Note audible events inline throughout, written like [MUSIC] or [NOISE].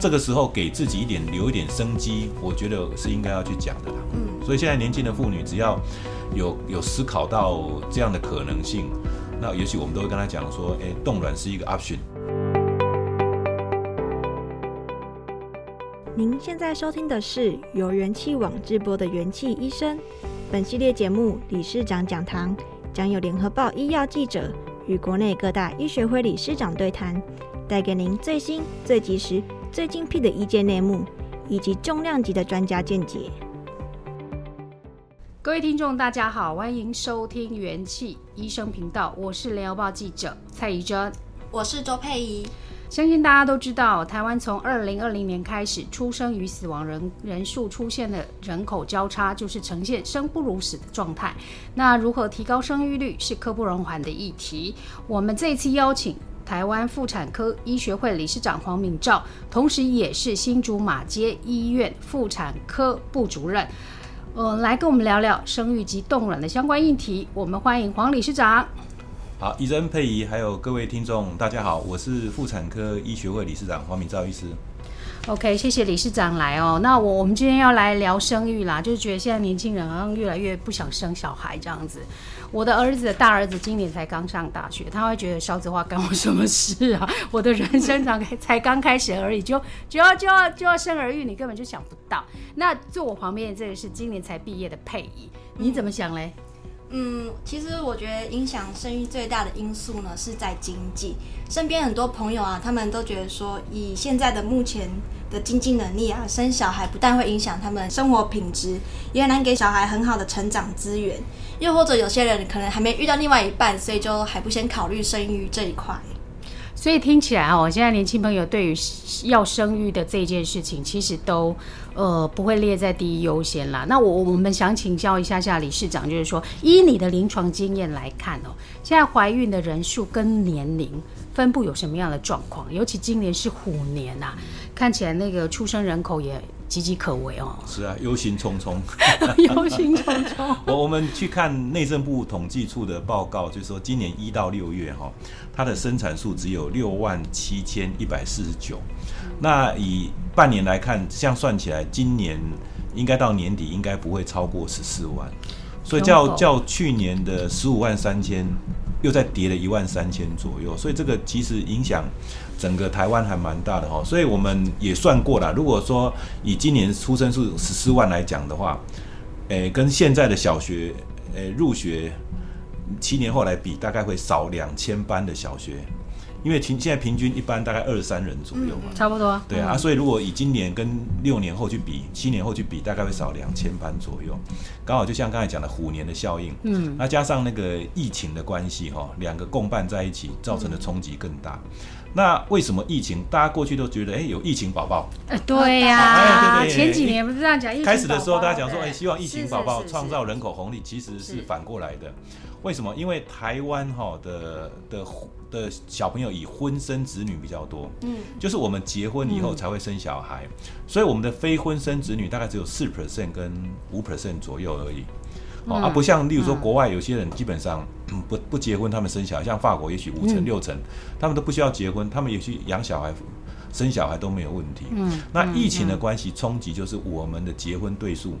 这个时候给自己一点留一点生机，我觉得是应该要去讲的啦。嗯，所以现在年轻的妇女只要有有思考到这样的可能性，那也许我们都会跟她讲说，哎，冻卵是一个 option。您现在收听的是由元气网直播的元气医生。本系列节目理事长讲堂将有联合报医药记者与国内各大医学会理事长对谈，带给您最新、最及时、最精辟的医界内幕，以及重量级的专家见解。各位听众，大家好，欢迎收听元气医生频道，我是联合报记者蔡怡珍，我是周佩仪。相信大家都知道，台湾从二零二零年开始，出生与死亡人人数出现的人口交叉，就是呈现生不如死的状态。那如何提高生育率，是刻不容缓的议题。我们这次邀请台湾妇产科医学会理事长黄敏照，同时也是新竹马街医院妇产科部主任，呃，来跟我们聊聊生育及冻卵的相关议题。我们欢迎黄理事长。好，宜真佩仪，还有各位听众，大家好，我是妇产科医学会理事长黄敏照医师。OK，谢谢理事长来哦。那我我们今天要来聊生育啦，就是觉得现在年轻人好像越来越不想生小孩这样子。我的儿子的，大儿子今年才刚上大学，他会觉得少子化干我什么事啊？[LAUGHS] 我的人生才才刚开始而已，就就要就要就要生儿育女，根本就想不到。那坐我旁边的这个是今年才毕业的佩仪，你怎么想嘞？嗯，其实我觉得影响生育最大的因素呢，是在经济。身边很多朋友啊，他们都觉得说，以现在的目前的经济能力啊，生小孩不但会影响他们生活品质，也很难给小孩很好的成长资源。又或者有些人可能还没遇到另外一半，所以就还不先考虑生育这一块。所以听起来哦，现在年轻朋友对于要生育的这件事情，其实都呃不会列在第一优先啦。那我我们想请教一下下理事长，就是说，依你的临床经验来看哦，现在怀孕的人数跟年龄分布有什么样的状况？尤其今年是虎年呐、啊，看起来那个出生人口也岌岌可危哦。是啊，忧心忡忡，[LAUGHS] 忧心忡忡。[LAUGHS] 我我们去看内政部统计处的报告，就是说今年一到六月哈。它的生产数只有六万七千一百四十九，那以半年来看，这样算起来，今年应该到年底应该不会超过十四万，所以较较去年的十五万三千，又再跌了一万三千左右，所以这个其实影响整个台湾还蛮大的哈。所以我们也算过了，如果说以今年出生数十四万来讲的话，诶，跟现在的小学诶入学。七年后来比，大概会少两千班的小学，因为平现在平均一般大概二十三人左右嘛，差不多。对啊，所以如果以今年跟六年后去比，七年后去比，大概会少两千班左右。刚好就像刚才讲的虎年的效应，嗯，那加上那个疫情的关系哈，两个共伴在一起，造成的冲击更大。那为什么疫情？大家过去都觉得，哎，有疫情宝宝。呃，对呀，哎，对对，前几年不是这样讲，开始的时候大家讲说，哎，希望疫情宝宝创造人口红利，其实是反过来的。为什么？因为台湾哈的的的小朋友以婚生子女比较多，嗯，就是我们结婚以后才会生小孩，所以我们的非婚生子女大概只有四 percent 跟五 percent 左右而已，哦，而不像例如说国外有些人基本上不不结婚，他们生小孩，像法国也许五成六成，他们都不需要结婚，他们也许养小孩生小孩都没有问题，嗯，那疫情的关系冲击就是我们的结婚对数，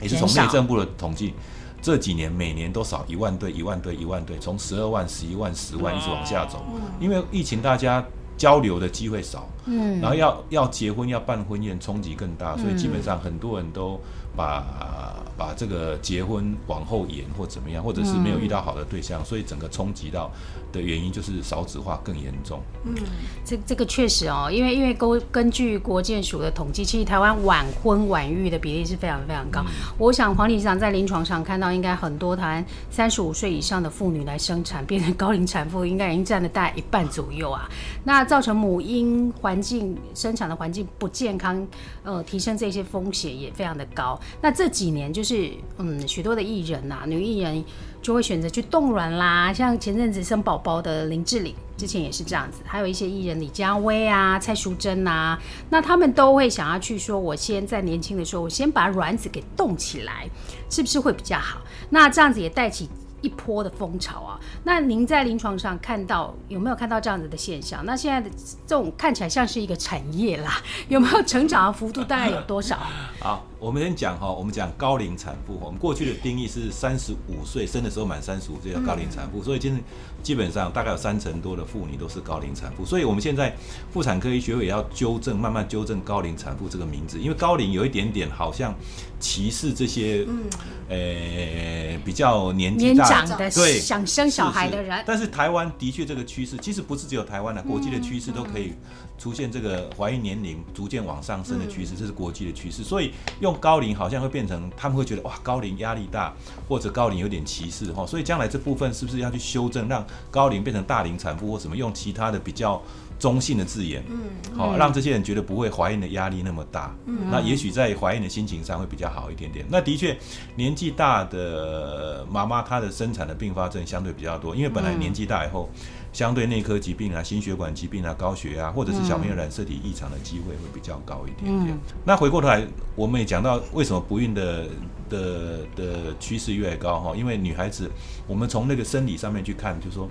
也是从内政部的统计。这几年每年都少一万对，一万对，一万对，从十二万、十一万、十万一直往下走。因为疫情，大家交流的机会少，嗯，然后要要结婚、要办婚宴，冲击更大，所以基本上很多人都把。把这个结婚往后延或怎么样，或者是没有遇到好的对象，嗯、所以整个冲击到的原因就是少子化更严重。嗯，这这个确实哦，因为因为根根据国建署的统计，其实台湾晚婚晚育的比例是非常非常高。嗯、我想黄理事长在临床上看到，应该很多台湾三十五岁以上的妇女来生产，变成高龄产妇，应该已经占了大概一半左右啊。那造成母婴环境生产的环境不健康，呃，提升这些风险也非常的高。那这几年就是。是，嗯，许多的艺人呐、女艺人就会选择去冻卵啦。像前阵子生宝宝的林志玲，之前也是这样子。还有一些艺人李佳薇啊、蔡淑臻啊，那他们都会想要去说，我先在年轻的时候，我先把卵子给冻起来，是不是会比较好？那这样子也带起一波的风潮啊。那您在临床上看到有没有看到这样子的现象？那现在的这种看起来像是一个产业啦，有没有成长的幅度？大概有多少？[LAUGHS] 好，我们先讲哈，我们讲高龄产妇。我们过去的定义是三十五岁生的时候满三十五岁叫高龄产妇，所以今天基本上大概有三成多的妇女都是高龄产妇。所以我们现在妇产科医学会也要纠正，慢慢纠正高龄产妇这个名字，因为高龄有一点点好像歧视这些，嗯，呃，比较年纪大的对想生小孩的人。但是台湾的确这个趋势，其实不是只有台湾的，国际的趋势都可以出现这个怀孕年龄逐渐往上升的趋势，这是国际的趋势。所以用高龄好像会变成他们会觉得哇，高龄压力大，或者高龄有点歧视哈。所以将来这部分是不是要去修正，让高龄变成大龄产妇或什么，用其他的比较中性的字眼，嗯，好，让这些人觉得不会怀孕的压力那么大，嗯，那也许在怀孕的心情上会比较好一点点。那的确，年纪大的妈妈她的生产的并发症相对比较多，因为本来年纪大以后，相对内科疾病啊、心血管疾病啊、高血压，或者是小朋友染色体异常的机会会比较高一点点。那回过头来，我们也讲到为什么不孕的的的趋势越来越高哈？因为女孩子，我们从那个生理上面去看，就是说。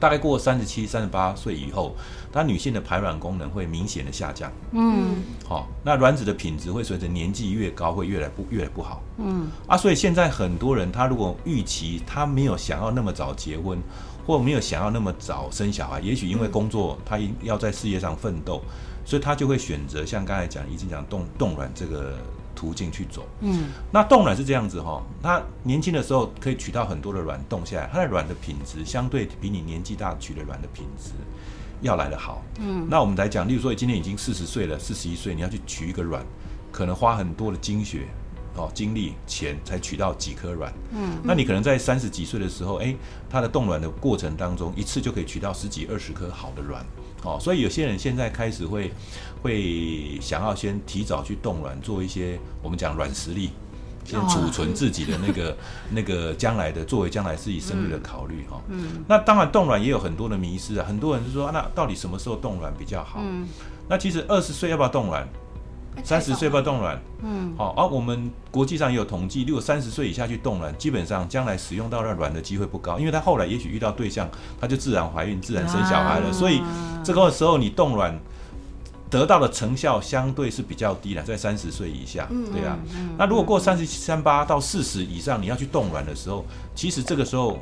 大概过三十七、三十八岁以后，她女性的排卵功能会明显的下降。嗯，好、哦，那卵子的品质会随着年纪越高，会越来不越来不好。嗯，啊，所以现在很多人，他如果预期他没有想要那么早结婚，或没有想要那么早生小孩，也许因为工作，他要在事业上奋斗，所以他就会选择像刚才讲，已经讲冻冻卵这个。途径去走，嗯，那冻卵是这样子哈，他年轻的时候可以取到很多的卵冻下来，它的卵的品质相对比你年纪大取的卵的品质要来得好，嗯，那我们来讲，例如说你今年已经四十岁了，四十一岁你要去取一个卵，可能花很多的精血哦、精力、钱才取到几颗卵，嗯，那你可能在三十几岁的时候，哎，它的冻卵的过程当中，一次就可以取到十几二十颗好的卵。哦，所以有些人现在开始会会想要先提早去冻卵，做一些我们讲卵实力，先储存自己的那个、哦、那个将来的，作为将来自己生育的考虑哈。嗯。哦、那当然冻卵也有很多的迷失啊，很多人是说，那到底什么时候冻卵比较好？嗯。那其实二十岁要不要冻卵？三十岁不要冻卵，嗯，好，而我们国际上也有统计，如果三十岁以下去冻卵，基本上将来使用到那卵的机会不高，因为他后来也许遇到对象，他就自然怀孕、自然生小孩了，所以这个时候你冻卵得到的成效相对是比较低的，在三十岁以下，对啊，那如果过三十三八到四十以上，你要去冻卵的时候，其实这个时候。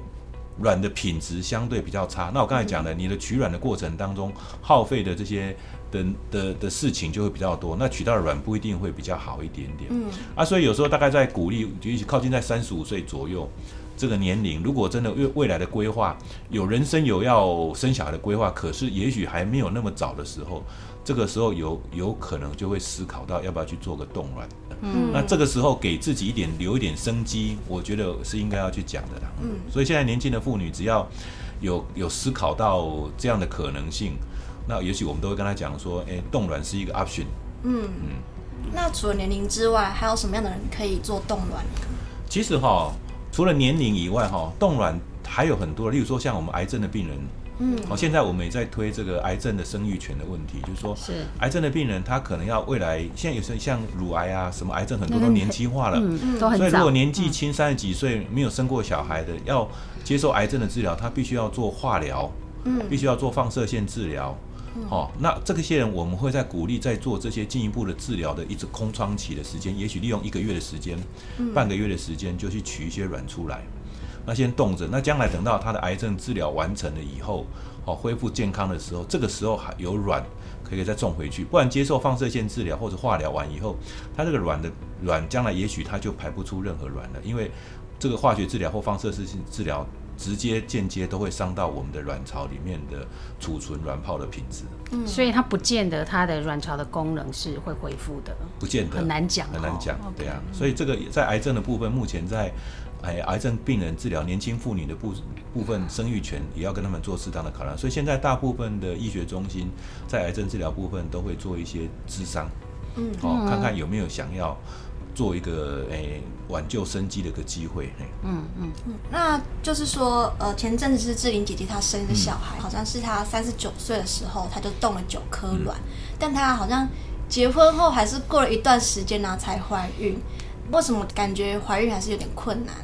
卵的品质相对比较差，那我刚才讲的，你的取卵的过程当中耗费的这些的的的事情就会比较多，那取到的卵不一定会比较好一点点。嗯，啊，所以有时候大概在鼓励，尤其靠近在三十五岁左右这个年龄，如果真的未未来的规划有人生有要生小孩的规划，可是也许还没有那么早的时候。这个时候有有可能就会思考到要不要去做个冻卵，嗯，那这个时候给自己一点留一点生机，我觉得是应该要去讲的啦。嗯，所以现在年轻的妇女只要有有思考到这样的可能性，那也许我们都会跟他讲说，哎，冻卵是一个 option。嗯。嗯，那除了年龄之外，还有什么样的人可以做冻卵？其实哈，除了年龄以外哈，冻卵还有很多，例如说像我们癌症的病人。嗯，好，现在我们也在推这个癌症的生育权的问题，就是说，是。癌症的病人他可能要未来，现在有些像乳癌啊，什么癌症很多都年轻化了，嗯嗯，都很。所以如果年纪轻三十几岁没有生过小孩的，要接受癌症的治疗，他必须要做化疗，嗯，必须要做放射线治疗，好，那这个些人我们会在鼓励在做这些进一步的治疗的一直空窗期的时间，也许利用一个月的时间，半个月的时间就去取一些卵出来。那先冻着，那将来等到他的癌症治疗完成了以后，哦恢复健康的时候，这个时候还有卵可以再种回去，不然接受放射线治疗或者化疗完以后，他这个卵的卵将来也许他就排不出任何卵了，因为这个化学治疗或放射性治疗直接间接都会伤到我们的卵巢里面的储存卵泡的品质。嗯，所以它不见得它的卵巢的功能是会恢复的，不见得，很难讲，很难讲，对啊，所以这个在癌症的部分，目前在。哎，癌症病人治疗年轻妇女的部部分生育权也要跟他们做适当的考量，所以现在大部分的医学中心在癌症治疗部分都会做一些咨商，嗯，哦，看看有没有想要做一个哎挽救生机的一个机会，嗯嗯嗯，那就是说，呃，前阵子是志玲姐姐她生一个小孩，嗯、好像是她三十九岁的时候，她就冻了九颗卵，嗯、但她好像结婚后还是过了一段时间呢才怀孕，为什么感觉怀孕还是有点困难？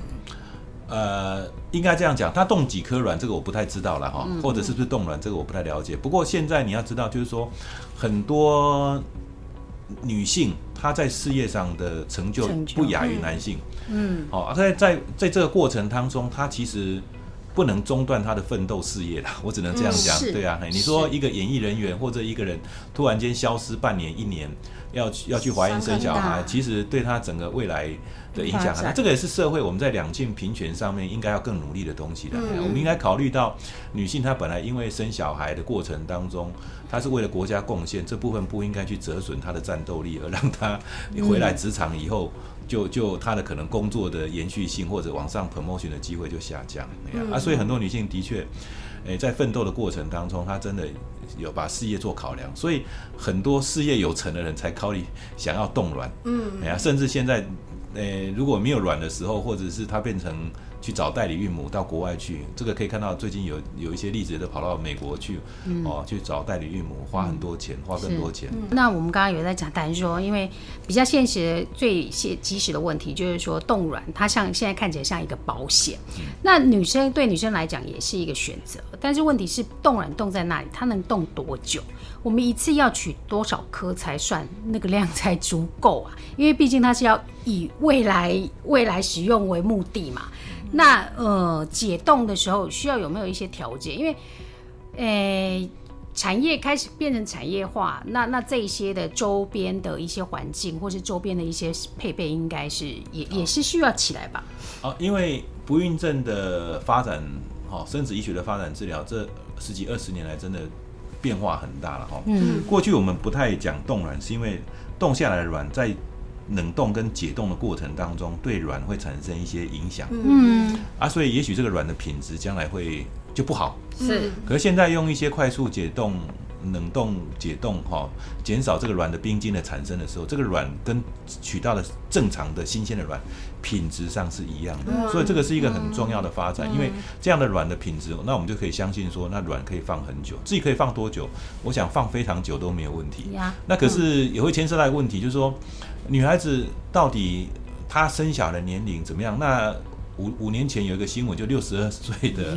呃，应该这样讲，她冻几颗卵，这个我不太知道了哈，嗯、或者是不是冻卵，这个我不太了解。不过现在你要知道，就是说很多女性她在事业上的成就不亚于男性，嗯，好，在在在这个过程当中，她其实不能中断她的奋斗事业的。[LAUGHS] 我只能这样讲，嗯、对啊，你说一个演艺人员或者一个人突然间消失半年一年，要要去怀孕生小孩，其实对她整个未来。的影响，那这个也是社会我们在两性平权上面应该要更努力的东西的。嗯、我们应该考虑到女性她本来因为生小孩的过程当中，她是为了国家贡献，这部分不应该去折损她的战斗力，而让她你回来职场以后，就就她的可能工作的延续性或者往上 promotion 的机会就下降。嗯、啊，所以很多女性的确，诶，在奋斗的过程当中，她真的有把事业做考量，所以很多事业有成的人才考虑想要动卵。嗯，哎呀，甚至现在。诶，如果没有软的时候，或者是它变成去找代理孕母到国外去，这个可以看到最近有有一些例子都跑到美国去，嗯、哦，去找代理孕母，花很多钱，嗯、花更多钱。那我们刚刚有在讲，谈说，因为比较现实、最现及时的问题就是说冻卵，它像现在看起来像一个保险。嗯、那女生对女生来讲也是一个选择，但是问题是冻卵冻在那里，它能冻多久？我们一次要取多少颗才算那个量才足够啊？因为毕竟它是要以未来未来使用为目的嘛。那呃解冻的时候需要有没有一些条件？因为，诶产业开始变成产业化，那那这一些的周边的一些环境或是周边的一些配备，应该是也也是需要起来吧？哦，因为不孕症的发展，哈，生殖医学的发展治疗，这十几二十年来真的。变化很大了哈。嗯，过去我们不太讲冻卵，是因为冻下来的卵在冷冻跟解冻的过程当中，对卵会产生一些影响。嗯，啊，所以也许这个卵的品质将来会就不好。是，可是现在用一些快速解冻。冷冻解冻哈，减少这个卵的冰晶的产生的时候，这个卵跟取到的正常的新鲜的卵品质上是一样的，嗯、所以这个是一个很重要的发展。嗯、因为这样的卵的品质，那我们就可以相信说，那卵可以放很久，自己可以放多久？我想放非常久都没有问题。呀那可是也会牵涉到一个问题，就是说，女孩子到底她生小的年龄怎么样？那五五年前有一个新闻，就六十二岁的，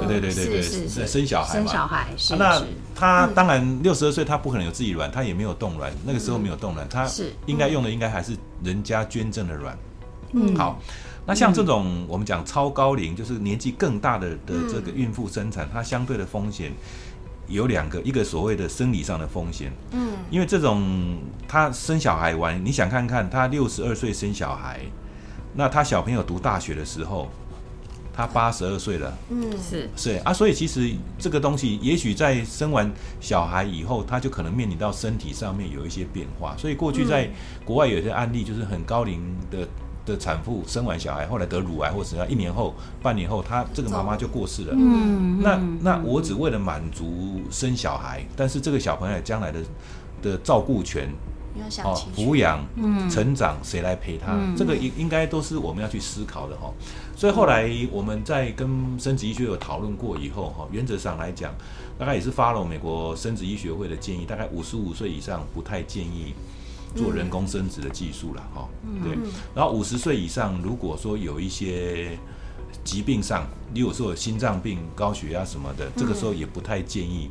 对对对对对，是是是生小孩嘛？生小孩是。那他当然六十二岁，他不可能有自己卵，他也没有冻卵，那个时候没有冻卵，他应该用的应该还是人家捐赠的卵。嗯，好，那像这种我们讲超高龄，就是年纪更大的的这个孕妇生产，它相对的风险有两个，一个所谓的生理上的风险，嗯，因为这种他生小孩完，你想看看他六十二岁生小孩。那他小朋友读大学的时候，他八十二岁了，嗯，是是啊，所以其实这个东西，也许在生完小孩以后，他就可能面临到身体上面有一些变化。所以过去在国外有些案例，就是很高龄的的产妇生完小孩，后来得乳癌或者怎样，一年后、半年后，她这个妈妈就过世了。嗯，那那我只为了满足生小孩，但是这个小朋友将来的的照顾权。哦，抚养、成长，谁来陪他？嗯、这个应应该都是我们要去思考的哈。所以后来我们在跟生殖医学有讨论过以后哈，原则上来讲，大概也是 follow 美国生殖医学会的建议，大概五十五岁以上不太建议做人工生殖的技术了哈。对，然后五十岁以上，如果说有一些疾病上，例如说有心脏病、高血压什么的，这个时候也不太建议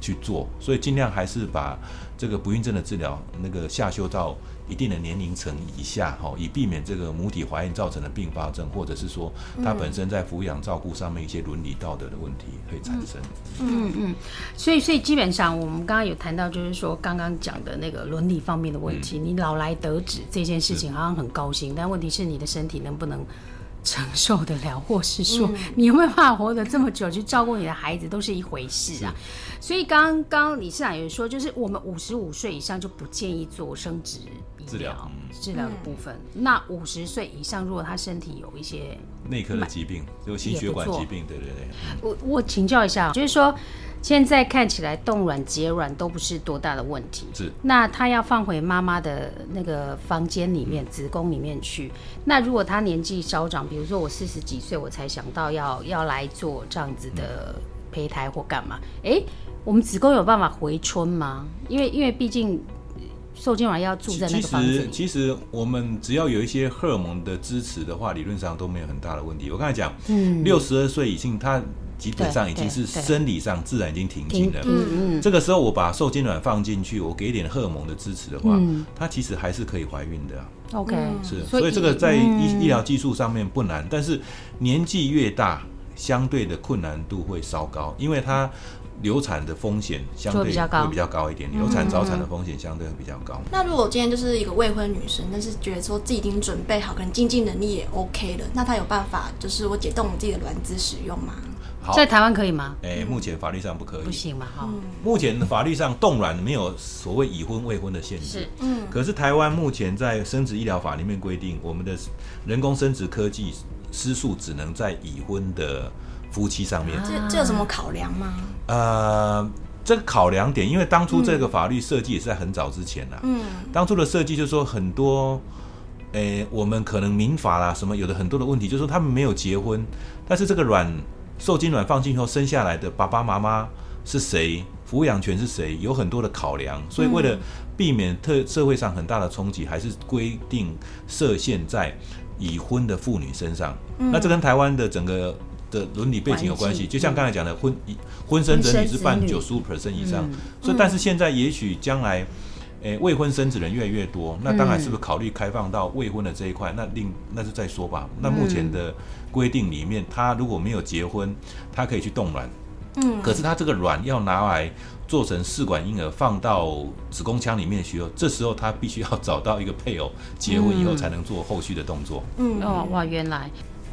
去做，所以尽量还是把。这个不孕症的治疗，那个下修到一定的年龄层以下，哈，以避免这个母体怀孕造成的并发症，或者是说它本身在抚养照顾上面一些伦理道德的问题会产生。嗯嗯，嗯，所以所以基本上我们刚刚有谈到，就是说刚刚讲的那个伦理方面的问题，嗯、你老来得子这件事情好像很高兴，但问题是你的身体能不能？承受得了，或是说、嗯、你有没有办法活得这么久去照顾你的孩子，都是一回事啊。所以刚刚理事长也说，就是我们五十五岁以上就不建议做生殖治疗治疗的部分。嗯、那五十岁以上，如果他身体有一些内科的疾病，就心血管疾病，对对对。我我请教一下，就是说。现在看起来冻卵结卵都不是多大的问题，是。那他要放回妈妈的那个房间里面，子宫里面去。那如果他年纪稍长，比如说我四十几岁，我才想到要要来做这样子的胚胎或干嘛？哎，我们子宫有办法回春吗？因为因为毕竟受精卵要住在那个房子？其实，其实我们只要有一些荷尔蒙的支持的话，理论上都没有很大的问题。我刚才讲，嗯，六十二岁以上，他基本上已经是生理上自然已经停经了。嗯嗯。这个时候我把受精卵放进去，我给一点荷尔蒙的支持的话，嗯，它其实还是可以怀孕的啊。OK，是，所以这个在医医疗技术上面不难，但是年纪越大，相对的困难度会稍高，因为它。流产的风险相对会比较高一点，流产早产的风险相对会比较高。那如果今天就是一个未婚女生，但是觉得说自己已经准备好，可能经济能力也 OK 了，那她有办法就是我解冻我自己的卵子使用吗？好，在台湾可以吗？哎、欸，目前法律上不可以，不行嘛？哈，目前法律上冻卵没有所谓已婚未婚的限制，是，嗯。可是台湾目前在生殖医疗法里面规定，我们的人工生殖科技施术只能在已婚的。夫妻上面，这这有什么考量吗？呃，这个考量点，因为当初这个法律设计也是在很早之前啦。嗯，当初的设计就是说很多，诶、欸，我们可能民法啦什么有的很多的问题，就是说他们没有结婚，但是这个卵受精卵放进以后生下来的爸爸妈妈是谁，抚养权是谁，有很多的考量，所以为了避免特社会上很大的冲击，还是规定设限在已婚的妇女身上。嗯、那这跟台湾的整个。的伦理背景有关系，就像刚才讲的婚，婚婚生子女是占九十五 percent 以上，所以但是现在也许将来，诶未婚生子人越来越多，那当然是不是考虑开放到未婚的这一块？那另那就再说吧。那目前的规定里面，他如果没有结婚，他可以去冻卵，嗯，可是他这个卵要拿来做成试管婴儿放到子宫腔里面去，这时候他必须要 [LAUGHS] 找到一个配偶结婚以后才能做后续的动作。嗯哦哇，原来。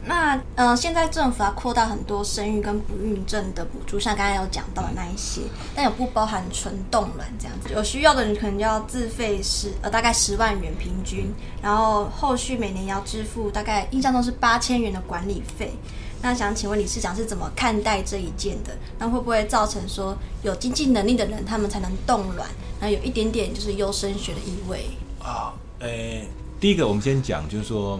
那嗯、呃，现在政府要扩大很多生育跟不孕症的补助，像刚才有讲到的那一些，但有不包含纯冻卵这样子。有需要的人可能就要自费十呃大概十万元平均，然后后续每年要支付大概印象中是八千元的管理费。那想请问理事长是怎么看待这一件的？那会不会造成说有经济能力的人他们才能冻卵，那有一点点就是优生学的意味啊？呃，第一个我们先讲就是说。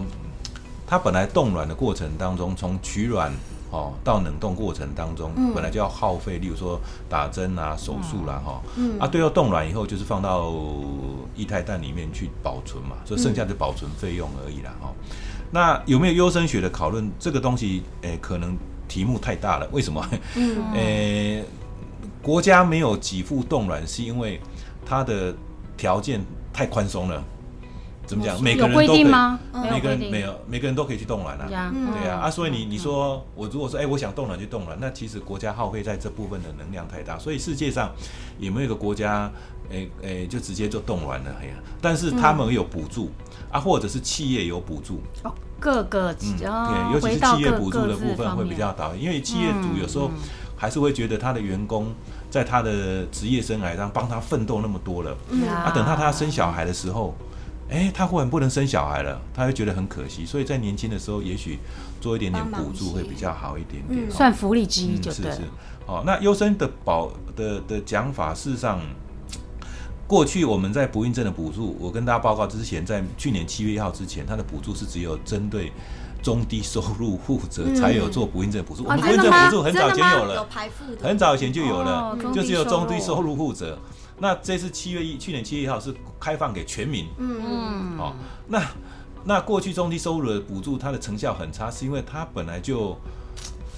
它本来冻卵的过程当中，从取卵哦到冷冻过程当中，本来就要耗费，例如说打针啊、手术啦哈，啊，对，要冻卵以后就是放到液态氮里面去保存嘛，所以剩下的保存费用而已啦哈。那有没有优生学的讨论？这个东西诶，可能题目太大了。为什么？[LAUGHS] 诶，国家没有给付冻卵，是因为它的条件太宽松了。怎么讲？每个人都可以吗？每个人没有，每个人都可以去冻卵啊。对啊，啊，所以你你说我如果说哎，我想冻卵就冻卵，那其实国家耗费在这部分的能量太大，所以世界上有没有一个国家哎哎就直接就冻卵了。哎呀，但是他们有补助啊，或者是企业有补助。哦，各个嗯，对，尤其是企业补助的部分会比较大，因为企业主有时候还是会觉得他的员工在他的职业生涯上帮他奋斗那么多了，啊，等到他生小孩的时候。哎，他忽然不能生小孩了，他会觉得很可惜，所以在年轻的时候，也许做一点点补助会比较好一点点，嗯哦、算福利之一就对、嗯、是是。哦，那优生的保的的讲法，事实上，过去我们在不孕症的补助，我跟大家报告之前，在去年七月一号之前，它的补助是只有针对中低收入户者才有做不孕症补助。嗯、我们不孕症补助很早前有了，有很早以前就有了，哦、就只有中低收入户者。那这次七月一，去年七月一号是开放给全民。嗯嗯。哦，那那过去中低收入的补助，它的成效很差，是因为它本来就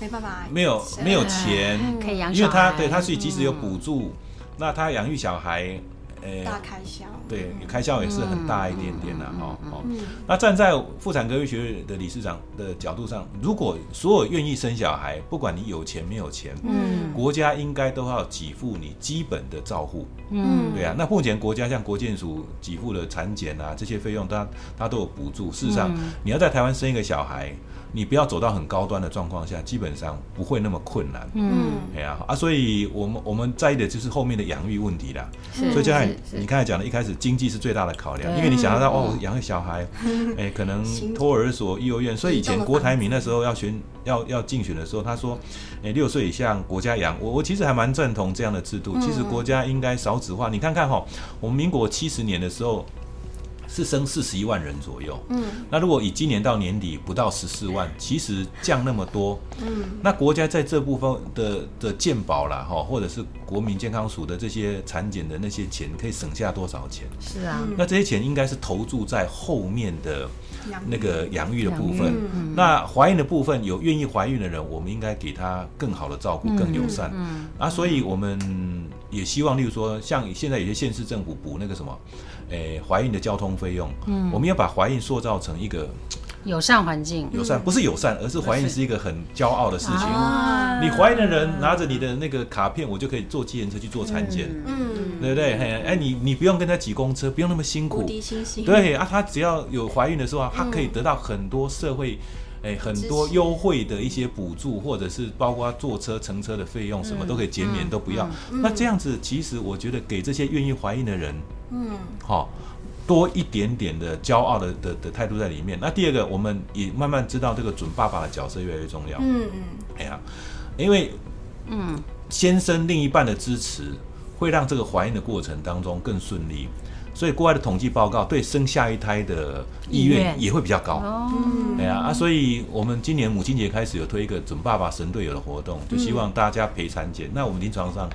没办法，没有没有钱可以养，因为它对它所以即使有补助，那它养育小孩。诶，大开销，对，开销也是很大一点点的哈。哦，那站在妇产科医学会的理事长的角度上，如果所有愿意生小孩，不管你有钱没有钱，嗯，国家应该都要给付你基本的照护。嗯，对啊。那目前国家像国健署给付的产检啊这些费用，它它都有补助。事实上，你要在台湾生一个小孩。你不要走到很高端的状况下，基本上不会那么困难。嗯，哎呀啊，所以我们我们在意的就是后面的养育问题啦。是所以就像你刚才讲的，一开始经济是最大的考量，因为你想要到哦养个小孩，[LAUGHS] 哎，可能托儿所、幼儿园。所以以前郭台铭那时候要选要要竞选的时候，他说，哎，六岁以下国家养。我我其实还蛮赞同这样的制度。其实国家应该少子化。你看看哈，我们民国七十年的时候。是升四十一万人左右。嗯，那如果以今年到年底不到十四万，其实降那么多。嗯，那国家在这部分的的健保啦，哈，或者是国民健康署的这些产检的那些钱，可以省下多少钱？是啊，那这些钱应该是投注在后面的那个养育的部分。那怀孕的部分，有愿意怀孕的人，我们应该给他更好的照顾，更友善。嗯，啊，所以我们也希望，例如说，像现在有些县市政府补那个什么。诶，怀孕的交通费用，嗯，我们要把怀孕塑造成一个友善环境，友善不是友善，而是怀孕是一个很骄傲的事情。你怀孕的人拿着你的那个卡片，我就可以坐计程车去做产检，嗯，对不对？哎，你你不用跟他挤公车，不用那么辛苦，对啊，他只要有怀孕的时候，他可以得到很多社会，诶，很多优惠的一些补助，或者是包括坐车乘车的费用，什么都可以减免，都不要。那这样子，其实我觉得给这些愿意怀孕的人。嗯，好，多一点点的骄傲的的的态度在里面。那第二个，我们也慢慢知道这个准爸爸的角色越来越重要。嗯嗯，哎呀，因为嗯，先生另一半的支持会让这个怀孕的过程当中更顺利，所以国外的统计报告对生下一胎的意愿也会比较高。哦，哎呀啊，所以我们今年母亲节开始有推一个准爸爸神队友的活动，就希望大家陪产检。那我们临床上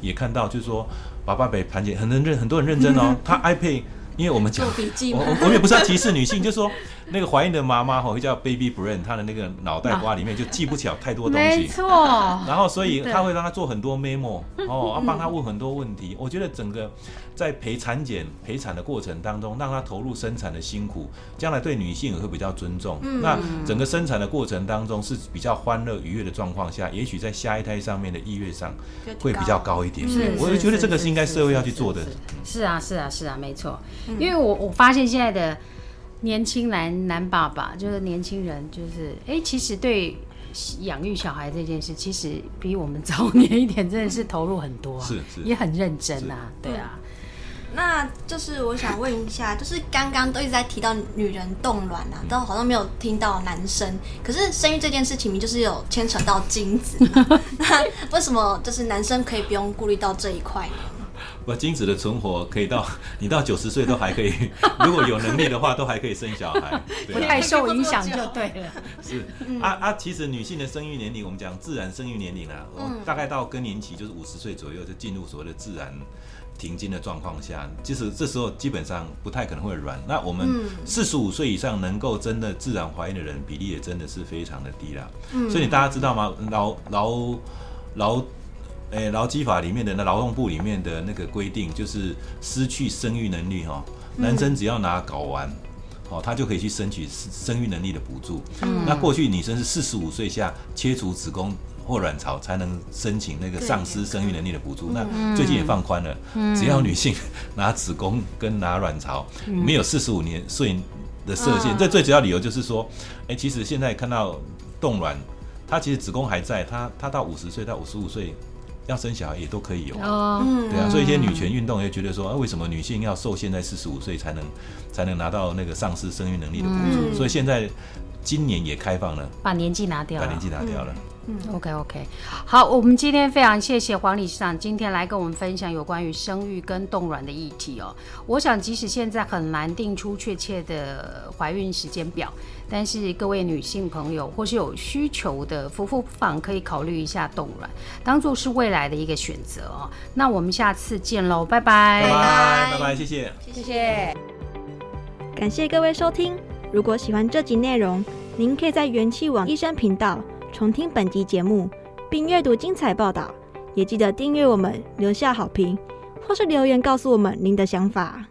也看到，就是说。爸爸陪产检，很多人认很多人认真哦。[LAUGHS] 他 iPad，因为我们讲，我我也不是要歧视女性，就是说 [LAUGHS] 那个怀孕的妈妈吼会叫 baby brain，她的那个脑袋瓜里面就记不起来太多东西。没错。[LAUGHS] 然后所以他会让她做很多 memo，[LAUGHS] 哦，要帮她问很多问题。我觉得整个。在陪产检、陪产的过程当中，让她投入生产的辛苦，将来对女性也会比较尊重。嗯、那整个生产的过程当中是比较欢乐、愉悦的状况下，也许在下一胎上面的意愿上会比较高一点。是，我就觉得这个是应该社会要去做的。是啊，是啊，是啊，没错。因为我我发现现在的年轻男男爸爸，就是年轻人，就是哎、欸，其实对养育小孩这件事，其实比我们早年一点真的是投入很多，啊，是是，也很认真啊，是对啊。那就是我想问一下，就是刚刚都一直在提到女人冻卵啊，都好像没有听到男生。可是生育这件事情，就是有牵扯到精子，[LAUGHS] 那为什么就是男生可以不用顾虑到这一块呢？不，精子的存活可以到 [LAUGHS] 你到九十岁都还可以，[LAUGHS] 如果有能力的话，都还可以生小孩，[LAUGHS] 不太受影响就对了。是啊啊，其实女性的生育年龄，我们讲自然生育年龄啊，嗯、大概到更年期就是五十岁左右，就进入所谓的自然。停经的状况下，其实这时候基本上不太可能会软。那我们四十五岁以上能够真的自然怀孕的人比例也真的是非常的低啦。嗯，所以大家知道吗？劳劳劳，诶，劳基法里面的那劳动部里面的那个规定，就是失去生育能力哈，男生只要拿睾丸，哦，他就可以去申请生育能力的补助。嗯，那过去女生是四十五岁下切除子宫。或卵巢才能申请那个丧失生育能力的补助。那最近也放宽了，嗯、只要女性拿子宫跟拿卵巢，嗯、没有四十五年岁的设限。这、嗯、最主要理由就是说，哎、欸，其实现在看到冻卵，它其实子宫还在，它它到五十岁到五十五岁要生小孩也都可以有。哦，对啊，所以一些女权运动也觉得说，啊，为什么女性要受限在四十五岁才能才能拿到那个丧失生育能力的补助？嗯、所以现在今年也开放了，把年纪拿掉了，把年纪拿掉了。嗯嗯，OK OK，好，我们今天非常谢谢黄理事长今天来跟我们分享有关于生育跟冻卵的议题哦。我想即使现在很难定出确切的怀孕时间表，但是各位女性朋友或是有需求的夫妇不妨可以考虑一下冻卵，当做是未来的一个选择哦。那我们下次见喽，拜拜，拜拜，拜拜，谢谢，谢谢，感谢各位收听。如果喜欢这集内容，您可以在元气网医生频道。重听本集节目，并阅读精彩报道，也记得订阅我们，留下好评，或是留言告诉我们您的想法。